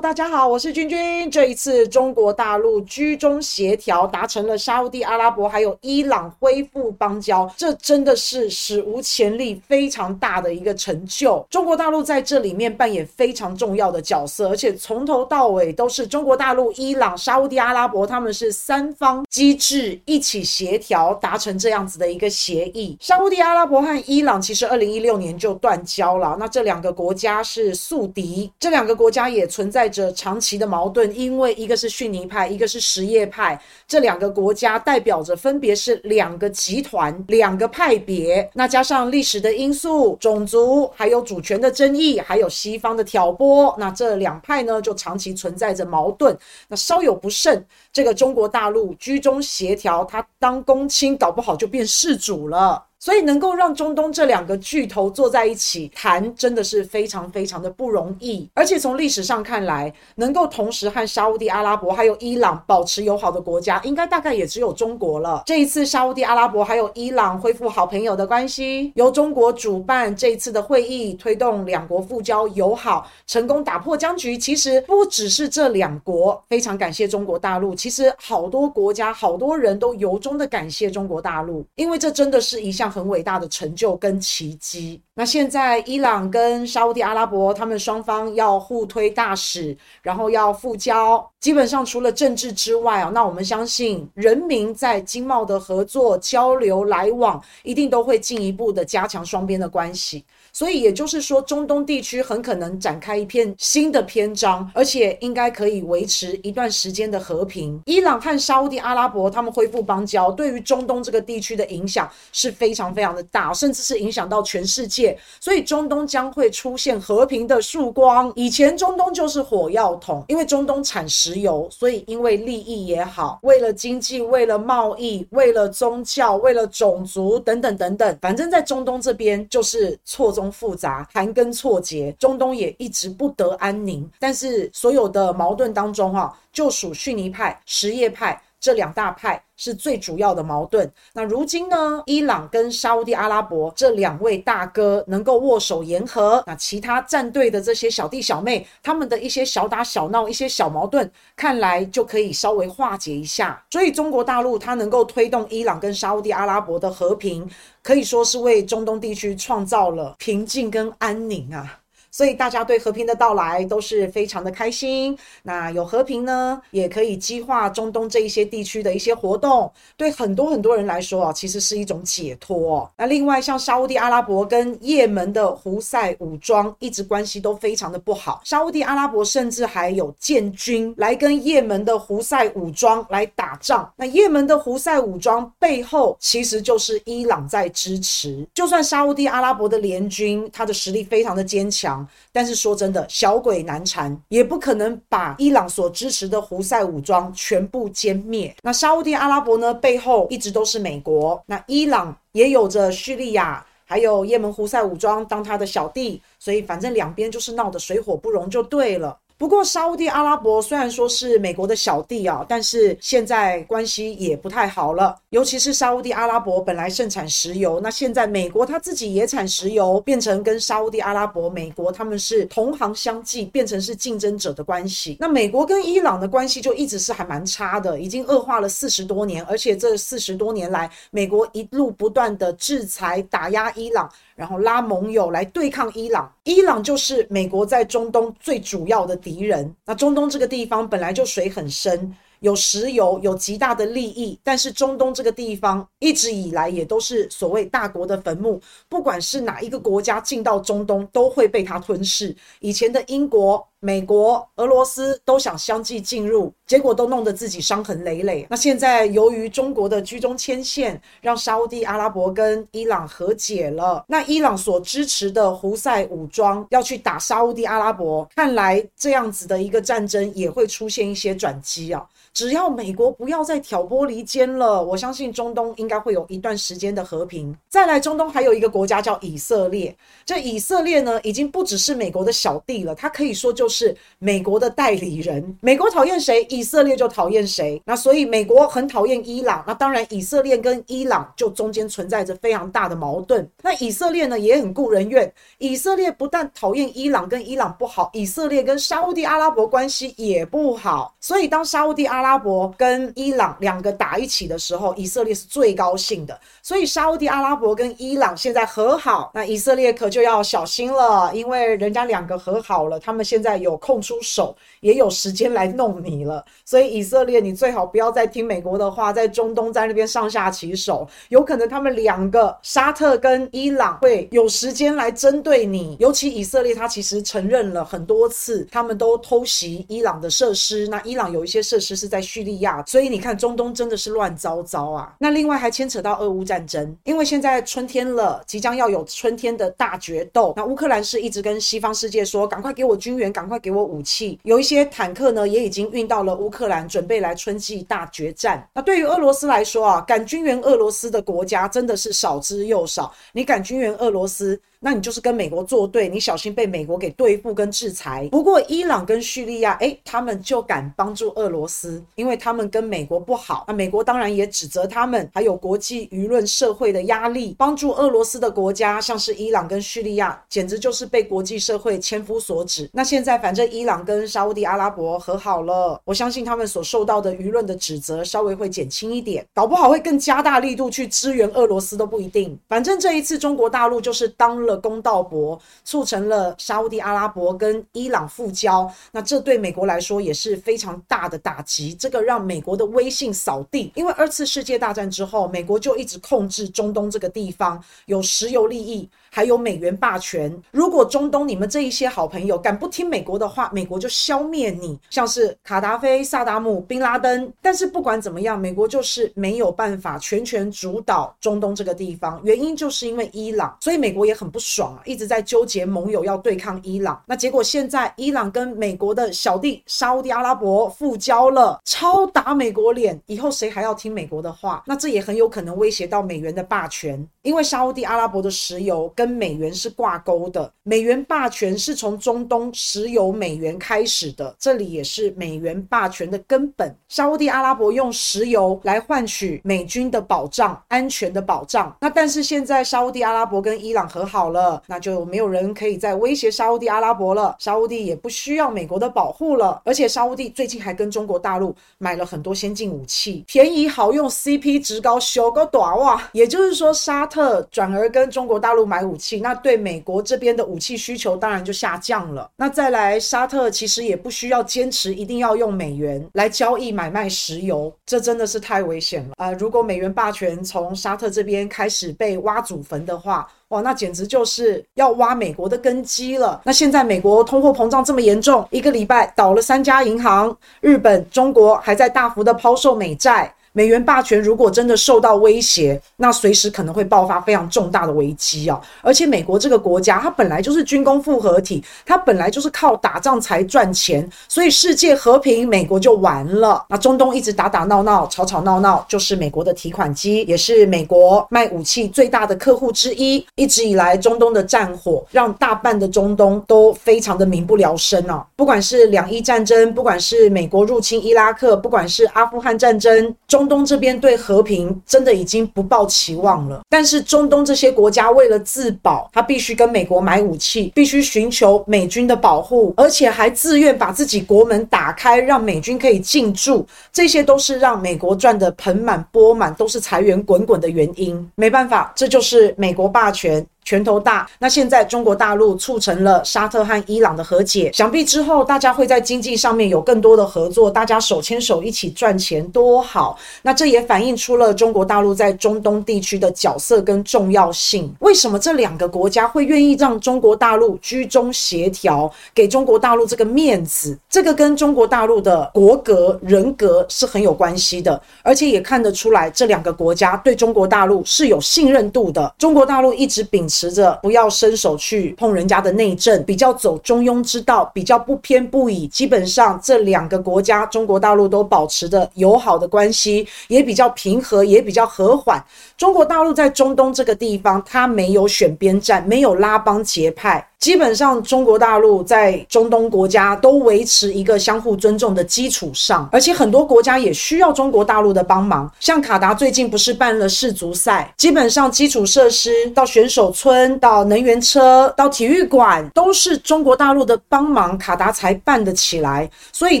大家好，我是君君。这一次中国大陆居中协调，达成了沙乌地阿拉伯还有伊朗恢复邦交，这真的是史无前例、非常大的一个成就。中国大陆在这里面扮演非常重要的角色，而且从头到尾都是中国大陆、伊朗、沙乌地阿拉伯，他们是三方机制一起协调达成这样子的一个协议。沙乌地阿拉伯和伊朗其实二零一六年就断交了，那这两个国家是宿敌，这两个国家也存在着长期的矛盾，因为一个是逊尼派，一个是什叶派，这两个国家代表着分别是两个集团、两个派别。那加上历史的因素、种族，还有主权的争议，还有西方的挑拨，那这两派呢就长期存在着矛盾。那稍有不慎，这个中国大陆居中协调，他当公亲，搞不好就变事主了。所以能够让中东这两个巨头坐在一起谈，真的是非常非常的不容易。而且从历史上看来，能够同时和沙乌地阿拉伯还有伊朗保持友好的国家，应该大概也只有中国了。这一次沙乌地阿拉伯还有伊朗恢复好朋友的关系，由中国主办这一次的会议，推动两国复交友好，成功打破僵局。其实不只是这两国，非常感谢中国大陆。其实好多国家、好多人都由衷的感谢中国大陆，因为这真的是一项。很伟大的成就跟奇迹。那现在伊朗跟沙乌地阿拉伯他们双方要互推大使，然后要复交。基本上除了政治之外啊，那我们相信人民在经贸的合作、交流、来往，一定都会进一步的加强双边的关系。所以也就是说，中东地区很可能展开一片新的篇章，而且应该可以维持一段时间的和平。伊朗和沙乌地阿拉伯他们恢复邦交，对于中东这个地区的影响是非常非常的大，甚至是影响到全世界。所以中东将会出现和平的曙光。以前中东就是火药桶，因为中东产石油，所以因为利益也好，为了经济，为了贸易，为了宗教，为了种族等等等等，反正在中东这边就是错综。复杂，盘根错节，中东也一直不得安宁。但是所有的矛盾当中，哈，就属逊尼派、什叶派这两大派是最主要的矛盾。那如今呢，伊朗跟沙乌地阿拉伯这两位大哥能够握手言和，那其他战队的这些小弟小妹，他们的一些小打小闹、一些小矛盾，看来就可以稍微化解一下。所以中国大陆它能够推动伊朗跟沙乌地阿拉伯的和平。可以说是为中东地区创造了平静跟安宁啊。所以大家对和平的到来都是非常的开心。那有和平呢，也可以激化中东这一些地区的一些活动。对很多很多人来说啊，其实是一种解脱。那另外像沙乌地阿拉伯跟也门的胡塞武装一直关系都非常的不好。沙乌地阿拉伯甚至还有建军来跟也门的胡塞武装来打仗。那也门的胡塞武装背后其实就是伊朗在支持。就算沙乌地阿拉伯的联军，他的实力非常的坚强。但是说真的，小鬼难缠，也不可能把伊朗所支持的胡塞武装全部歼灭。那沙乌地阿拉伯呢，背后一直都是美国。那伊朗也有着叙利亚，还有也门胡塞武装当他的小弟，所以反正两边就是闹得水火不容就对了。不过，沙乌地阿拉伯虽然说是美国的小弟啊，但是现在关系也不太好了。尤其是沙乌地阿拉伯本来盛产石油，那现在美国他自己也产石油，变成跟沙乌地阿拉伯、美国他们是同行相忌，变成是竞争者的关系。那美国跟伊朗的关系就一直是还蛮差的，已经恶化了四十多年，而且这四十多年来，美国一路不断的制裁打压伊朗。然后拉盟友来对抗伊朗，伊朗就是美国在中东最主要的敌人。那中东这个地方本来就水很深，有石油，有极大的利益，但是中东这个地方一直以来也都是所谓大国的坟墓，不管是哪一个国家进到中东，都会被它吞噬。以前的英国。美国、俄罗斯都想相继进入，结果都弄得自己伤痕累累。那现在由于中国的居中牵线，让沙乌地阿拉伯跟伊朗和解了。那伊朗所支持的胡塞武装要去打沙乌地阿拉伯，看来这样子的一个战争也会出现一些转机啊。只要美国不要再挑拨离间了，我相信中东应该会有一段时间的和平。再来，中东还有一个国家叫以色列，这以色列呢，已经不只是美国的小弟了，它可以说就。就是美国的代理人。美国讨厌谁，以色列就讨厌谁。那所以美国很讨厌伊朗，那当然以色列跟伊朗就中间存在着非常大的矛盾。那以色列呢也很顾人怨，以色列不但讨厌伊朗，跟伊朗不好，以色列跟沙乌地阿拉伯关系也不好。所以当沙乌地阿拉伯跟伊朗两个打一起的时候，以色列是最高兴的。所以沙乌地阿拉伯跟伊朗现在和好，那以色列可就要小心了，因为人家两个和好了，他们现在有空出手，也有时间来弄你了。所以以色列，你最好不要再听美国的话，在中东在那边上下其手，有可能他们两个沙特跟伊朗会有时间来针对你。尤其以色列，他其实承认了很多次，他们都偷袭伊朗的设施。那伊朗有一些设施是在叙利亚，所以你看中东真的是乱糟糟啊。那另外还牵扯到俄乌战争，因为现在春天了，即将要有春天的大决斗。那乌克兰是一直跟西方世界说，赶快给我军援，赶快给我武器。有一些坦克呢，也已经运到了乌克兰，准备来春季大决战。那对于俄罗斯来说啊，敢军援俄罗斯的国家真的是少之又少。你敢军援俄罗斯？那你就是跟美国作对，你小心被美国给对付跟制裁。不过伊朗跟叙利亚，诶，他们就敢帮助俄罗斯，因为他们跟美国不好。那美国当然也指责他们，还有国际舆论社会的压力，帮助俄罗斯的国家，像是伊朗跟叙利亚，简直就是被国际社会千夫所指。那现在反正伊朗跟沙乌地阿拉伯和好了，我相信他们所受到的舆论的指责稍微会减轻一点，搞不好会更加大力度去支援俄罗斯都不一定。反正这一次中国大陆就是当了公道博，促成了沙乌地阿拉伯跟伊朗复交，那这对美国来说也是非常大的打击。这个让美国的威信扫地，因为二次世界大战之后，美国就一直控制中东这个地方，有石油利益。还有美元霸权，如果中东你们这一些好朋友敢不听美国的话，美国就消灭你，像是卡达菲、萨达姆、宾拉登。但是不管怎么样，美国就是没有办法全权主导中东这个地方，原因就是因为伊朗，所以美国也很不爽啊，一直在纠结盟友要对抗伊朗。那结果现在伊朗跟美国的小弟沙乌地阿拉伯复交了，超打美国脸，以后谁还要听美国的话？那这也很有可能威胁到美元的霸权，因为沙乌地阿拉伯的石油跟跟美元是挂钩的，美元霸权是从中东石油美元开始的，这里也是美元霸权的根本。沙乌地阿拉伯用石油来换取美军的保障、安全的保障。那但是现在沙乌地阿拉伯跟伊朗和好了，那就没有人可以再威胁沙乌地阿拉伯了，沙乌地也不需要美国的保护了。而且沙乌地最近还跟中国大陆买了很多先进武器，便宜好用，CP 值高，修个短袜。也就是说，沙特转而跟中国大陆买武。那对美国这边的武器需求当然就下降了。那再来，沙特其实也不需要坚持一定要用美元来交易买卖石油，这真的是太危险了啊、如果美元霸权从沙特这边开始被挖祖坟的话，哇，那简直就是要挖美国的根基了。那现在美国通货膨胀这么严重，一个礼拜倒了三家银行，日本、中国还在大幅的抛售美债。美元霸权如果真的受到威胁，那随时可能会爆发非常重大的危机哦！而且美国这个国家，它本来就是军工复合体，它本来就是靠打仗才赚钱，所以世界和平，美国就完了。那中东一直打打闹闹、吵吵闹闹，就是美国的提款机，也是美国卖武器最大的客户之一。一直以来，中东的战火让大半的中东都非常的民不聊生啊！不管是两伊战争，不管是美国入侵伊拉克，不管是阿富汗战争，中中东这边对和平真的已经不抱期望了，但是中东这些国家为了自保，他必须跟美国买武器，必须寻求美军的保护，而且还自愿把自己国门打开，让美军可以进驻，这些都是让美国赚得盆满钵满，都是财源滚滚的原因。没办法，这就是美国霸权。拳头大，那现在中国大陆促成了沙特和伊朗的和解，想必之后大家会在经济上面有更多的合作，大家手牵手一起赚钱多好。那这也反映出了中国大陆在中东地区的角色跟重要性。为什么这两个国家会愿意让中国大陆居中协调，给中国大陆这个面子？这个跟中国大陆的国格人格是很有关系的，而且也看得出来这两个国家对中国大陆是有信任度的。中国大陆一直秉持。持着不要伸手去碰人家的内政，比较走中庸之道，比较不偏不倚。基本上这两个国家，中国大陆都保持着友好的关系，也比较平和，也比较和缓。中国大陆在中东这个地方，它没有选边站，没有拉帮结派。基本上中国大陆在中东国家都维持一个相互尊重的基础上，而且很多国家也需要中国大陆的帮忙。像卡达最近不是办了世足赛，基本上基础设施到选手村到能源车到体育馆都是中国大陆的帮忙，卡达才办得起来。所以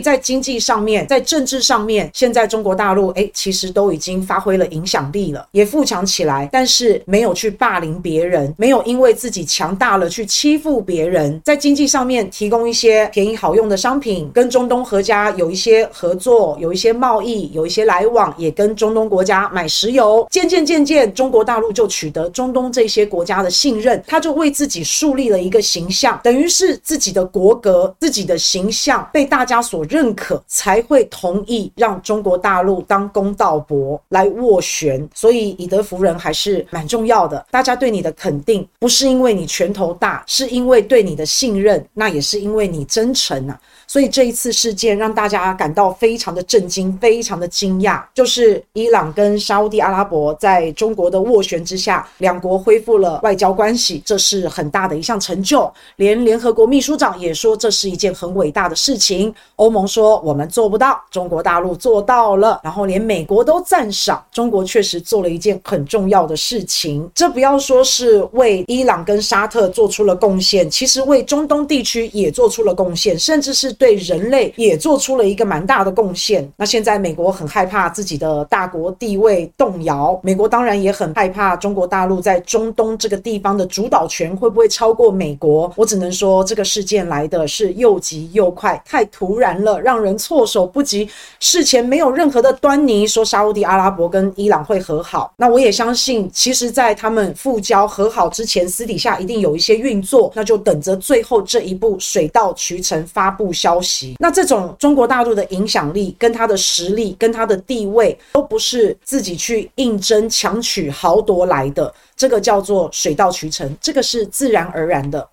在经济上面，在政治上面，现在中国大陆诶其实都已经发挥了影响力了，也富强起来，但是没有去霸凌别人，没有因为自己强大了去欺负别人，在经济上面提供一些便宜好用的商品，跟中东国家有一些合作，有一些贸易，有一些来往，也跟中东国家买石油。渐渐渐渐，中国大陆就取得中东这些国家的信任，他就为自己树立了一个形象，等于是自己的国格、自己的形象被大家所认可，才会同意让中国大陆当公道伯来斡旋。所以以德服人还是蛮重要的。大家对你的肯定，不是因为你拳头大，是因因为对你的信任，那也是因为你真诚啊。所以这一次事件让大家感到非常的震惊，非常的惊讶。就是伊朗跟沙乌地阿拉伯在中国的斡旋之下，两国恢复了外交关系，这是很大的一项成就。连联合国秘书长也说这是一件很伟大的事情。欧盟说我们做不到，中国大陆做到了。然后连美国都赞赏中国确实做了一件很重要的事情。这不要说是为伊朗跟沙特做出了贡献，其实为中东地区也做出了贡献，甚至是。对人类也做出了一个蛮大的贡献。那现在美国很害怕自己的大国地位动摇，美国当然也很害怕中国大陆在中东这个地方的主导权会不会超过美国。我只能说，这个事件来的是又急又快，太突然了，让人措手不及。事前没有任何的端倪，说沙乌地阿拉伯跟伊朗会和好。那我也相信，其实，在他们复交和好之前，私底下一定有一些运作，那就等着最后这一步水到渠成发布消息，那这种中国大陆的影响力、跟他的实力、跟他的地位，都不是自己去应征、强取、豪夺来的。这个叫做水到渠成，这个是自然而然的。